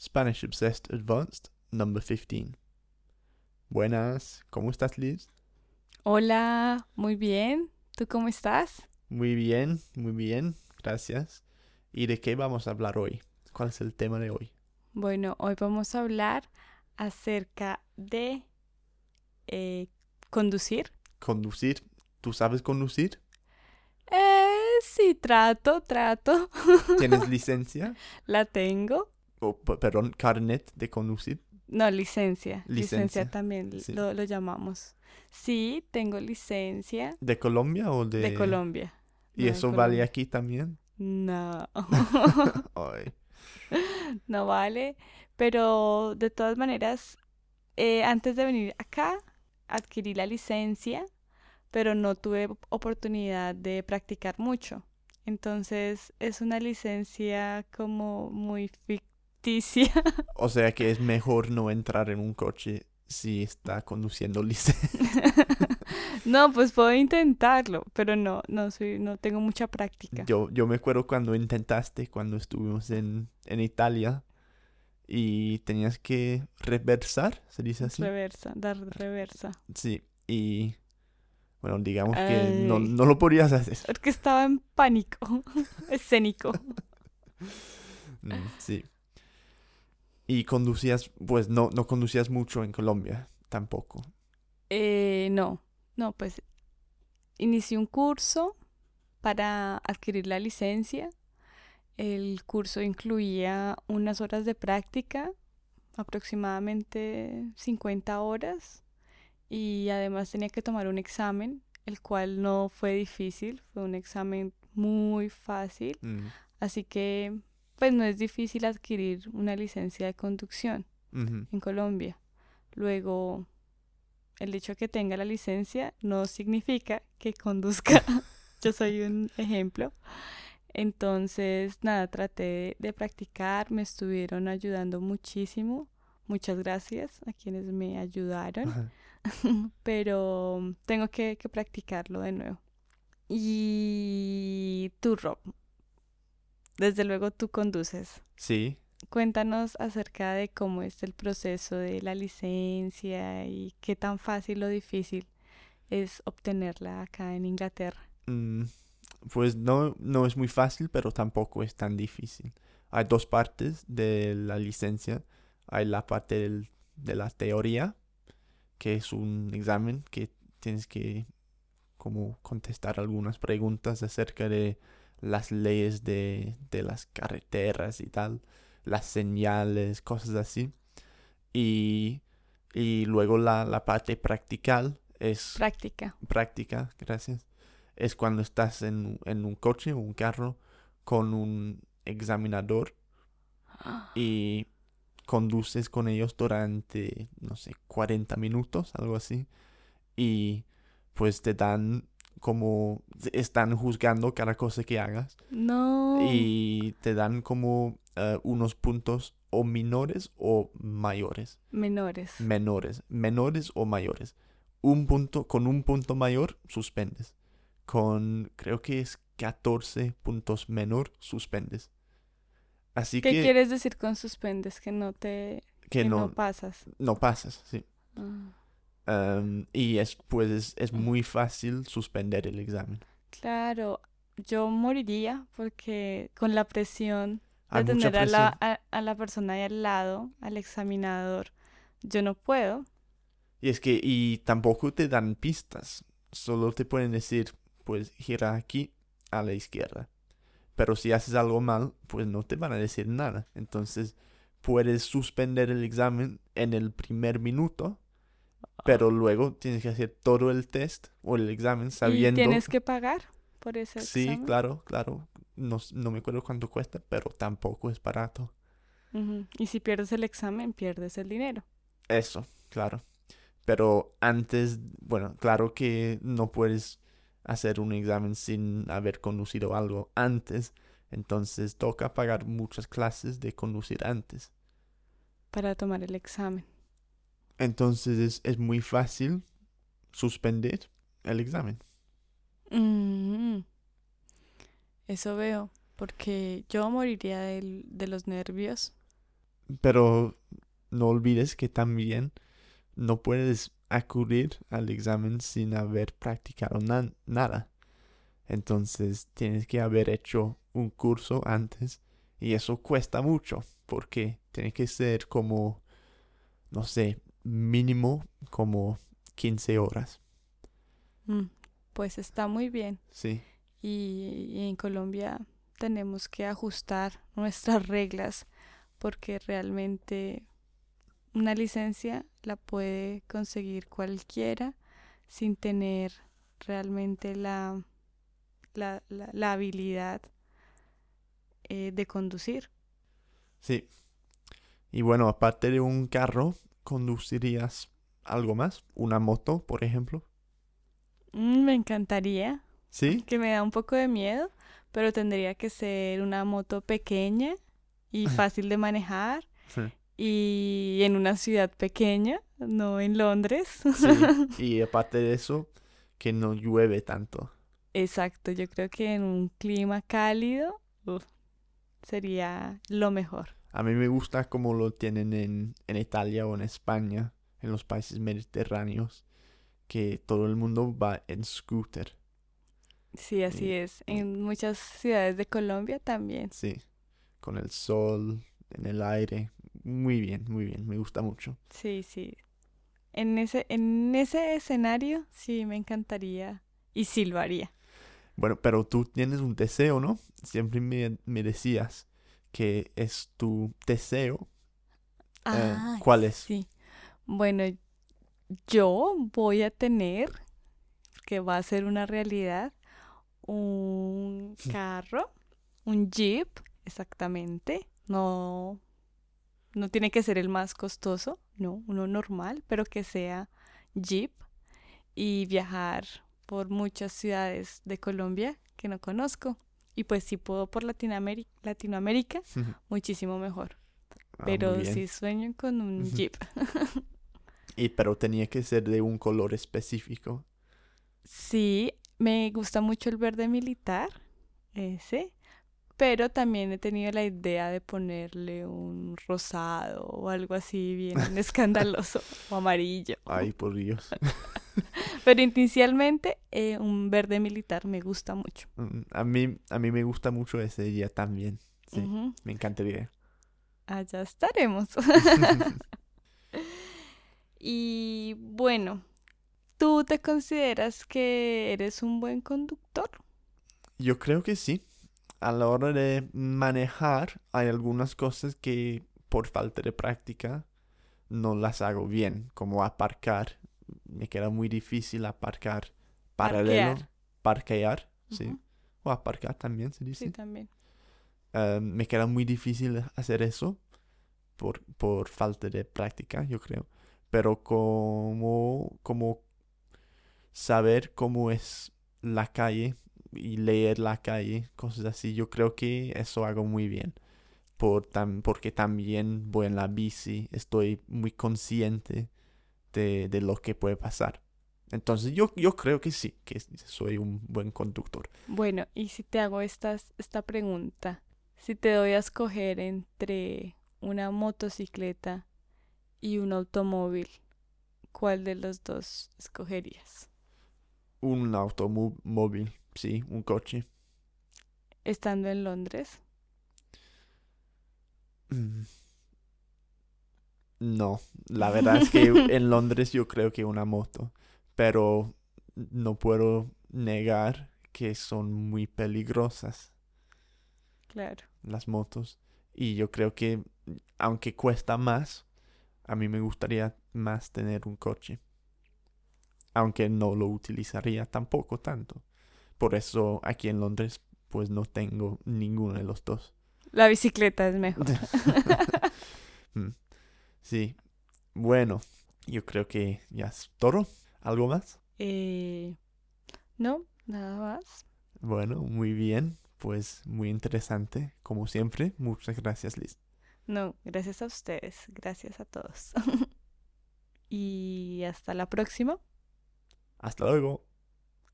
Spanish Obsessed Advanced, number 15. Buenas, ¿cómo estás, Liz? Hola, muy bien. ¿Tú cómo estás? Muy bien, muy bien, gracias. ¿Y de qué vamos a hablar hoy? ¿Cuál es el tema de hoy? Bueno, hoy vamos a hablar acerca de eh, conducir. Conducir. ¿Tú sabes conducir? Eh, sí, trato, trato. ¿Tienes licencia? La tengo. O, perdón, carnet de conducir. No, licencia. Licencia, Licencia, también sí. lo, lo llamamos. Sí, tengo licencia ¿De Colombia o de...? de Colombia. ¿Y no eso vale aquí también? No, no vale. Pero de todas maneras, eh, antes de venir acá, adquirí la licencia, pero no tuve oportunidad de practicar mucho. Entonces es una licencia como muy O sea que es mejor no entrar en un coche si está conduciendo licencia. No, pues puedo intentarlo, pero no, no soy, no tengo mucha práctica. Yo, yo me acuerdo cuando intentaste, cuando estuvimos en, en Italia y tenías que reversar, ¿se dice así? Reversa, dar reversa. Sí, y bueno, digamos que no, Ay. no lo podías hacer. Porque estaba en pánico escénico. Mm, sí. Y conducías, pues no, no conducías mucho en Colombia, tampoco. Eh, no, no, pues inicié un curso para adquirir la licencia. El curso incluía unas horas de práctica, aproximadamente 50 horas, y además tenía que tomar un examen, el cual no fue difícil, fue un examen muy fácil, Mm, así que pues no es difícil adquirir una licencia de conducción en Colombia. Luego, el hecho de que tenga la licencia no significa que conduzca. Yo soy un ejemplo. Entonces, nada, traté de, practicar, me estuvieron ayudando muchísimo. Muchas gracias a quienes me ayudaron, pero tengo que, que practicarlo de nuevo. Y tú, Rob, desde luego tú conduces. Sí, Cuéntanos acerca de cómo es el proceso de la licencia y qué tan fácil o difícil es obtenerla acá en Inglaterra. Mm, pues no, no es muy fácil, pero tampoco es tan difícil. Hay dos partes de la licencia. Hay la parte del- de la teoría, que es un examen que tienes que como contestar algunas preguntas acerca de las leyes de, de las carreteras y tal, las señales, cosas así. Y, y luego la, la parte practical es Práctica. práctica, gracias, es cuando estás en, en un coche o un carro con un examinador y conduces con ellos durante, no sé, 40 minutos, algo así, y pues te dan como, están juzgando cada cosa que hagas No. y te dan como eh, unos puntos o menores o mayores Menores. menores, menores o mayores. Un punto, con un punto mayor, suspendes. Con, creo que es 14 puntos menor, suspendes. Así ¿Qué que, quieres decir con suspendes? Que no te... que que no, no, pasas. no pasas, sí. Ah, Y es, pues, es, es muy fácil suspender el examen. Claro, yo moriría porque con la presión de Hay tener a la, a, a la persona de al lado, al examinador, yo no puedo. Y es que, y tampoco te dan pistas. Solo te pueden decir, pues, gira aquí a la izquierda. Pero si haces algo mal, pues no te van a decir nada. Entonces, puedes suspender el examen en el primer minuto, pero luego tienes que hacer todo el test o el examen ¿Y sabiendo. tienes que pagar por ese Sí, examen? claro, claro. No, no me acuerdo cuánto cuesta, pero tampoco es barato. Y si pierdes el examen, pierdes el dinero. Eso, claro. Pero antes, bueno, claro que no puedes hacer un examen sin haber conducido algo antes. Entonces toca pagar muchas clases de conducir antes. para tomar el examen. Entonces es, es muy fácil suspender el examen. Mm, Eso veo, porque yo moriría del- de los nervios. pero no olvides que también no puedes acudir al examen sin haber practicado na- nada. Entonces tienes que haber hecho un curso antes y eso cuesta mucho porque tiene que ser como, no sé, mínimo como 15 horas. Mm, Pues está muy bien. Sí, Y, y en Colombia tenemos que ajustar nuestras reglas porque realmente una licencia la puede conseguir cualquiera sin tener realmente la, la, la- la habilidad eh, de conducir. sí. Y bueno, aparte de un carro, ¿conducirías algo más? ¿Una moto, por ejemplo? Mm, me encantaría, Sí, que me da un poco de miedo, pero tendría que ser una moto pequeña y fácil de manejar sí. y en una ciudad pequeña, no en Londres. sí. Y aparte de eso, que no llueve tanto. Exacto, yo creo que en un clima cálido sería lo mejor. A mí me gusta como lo tienen en, en Italia o en España, en los países mediterráneos, que todo el mundo va en scooter. Sí, así Sí. es. En muchas ciudades de Colombia también. Sí, con el sol, en el aire. Muy bien, muy bien, me gusta mucho. Sí, sí. En ese, en ese escenario sí me encantaría y sí lo haría. Bueno, pero tú tienes un deseo, ¿no? Siempre me, me decías que es tu deseo. Eh, Ah, ¿cuál es? Sí. Bueno, yo voy a tener, que va a ser una realidad, un carro, un Jeep, exactamente. No, no tiene que ser el más costoso, no, uno normal, pero que sea Jeep y viajar por muchas ciudades de Colombia que no conozco. Y pues si puedo por Latinoamérica, Latinoamérica, muchísimo mejor. Ah, Pero sí sueño con un. Jeep. Y pero tenía que ser de un color específico. Sí, me gusta mucho el verde militar, ese, pero también he tenido la idea de ponerle un rosado o algo así bien escandaloso o amarillo. Ay, por Dios. Pero inicialmente eh, un verde militar me gusta mucho. Mm, A mí, a mí me gusta mucho ese día también. Sí, me encantaría. Allá estaremos. Y bueno, ¿tú te consideras que eres un buen conductor? Yo creo que sí. A la hora de manejar, hay algunas cosas que por falta de práctica no las hago bien, como aparcar. Me queda muy difícil aparcar paralelo. Parquear. Parquear, sí. Ujú, O aparcar también se dice. Sí, también. Eh, me queda muy difícil hacer eso por, por falta de práctica, yo creo. Pero como, como saber cómo es la calle y leer la calle, cosas así, yo creo que eso hago muy bien. Por tam- porque también voy en la bici, estoy muy consciente de, de lo que puede pasar. Entonces yo, yo creo que sí, que soy un buen conductor. Bueno, y si te hago estas, esta pregunta, si te doy a escoger entre una motocicleta y un automóvil, ¿cuál de los dos escogerías? Un automóvil, sí, un coche. Estando en Londres. Mm. No, la verdad es que en Londres yo creo que una moto, pero no puedo negar que son muy peligrosas Claro. las motos y yo creo que aunque cuesta más, a mí me gustaría más tener un coche, aunque no lo utilizaría tampoco tanto. Por eso aquí en Londres pues no tengo ninguno de los dos. La bicicleta es mejor. Sí. Bueno, yo creo que ya es todo. ¿Algo más? Eh, no, nada más. Bueno, muy bien. Pues muy interesante, como siempre. Muchas gracias, Liz. No, gracias a ustedes, gracias a todos. y hasta la próxima. Hasta luego.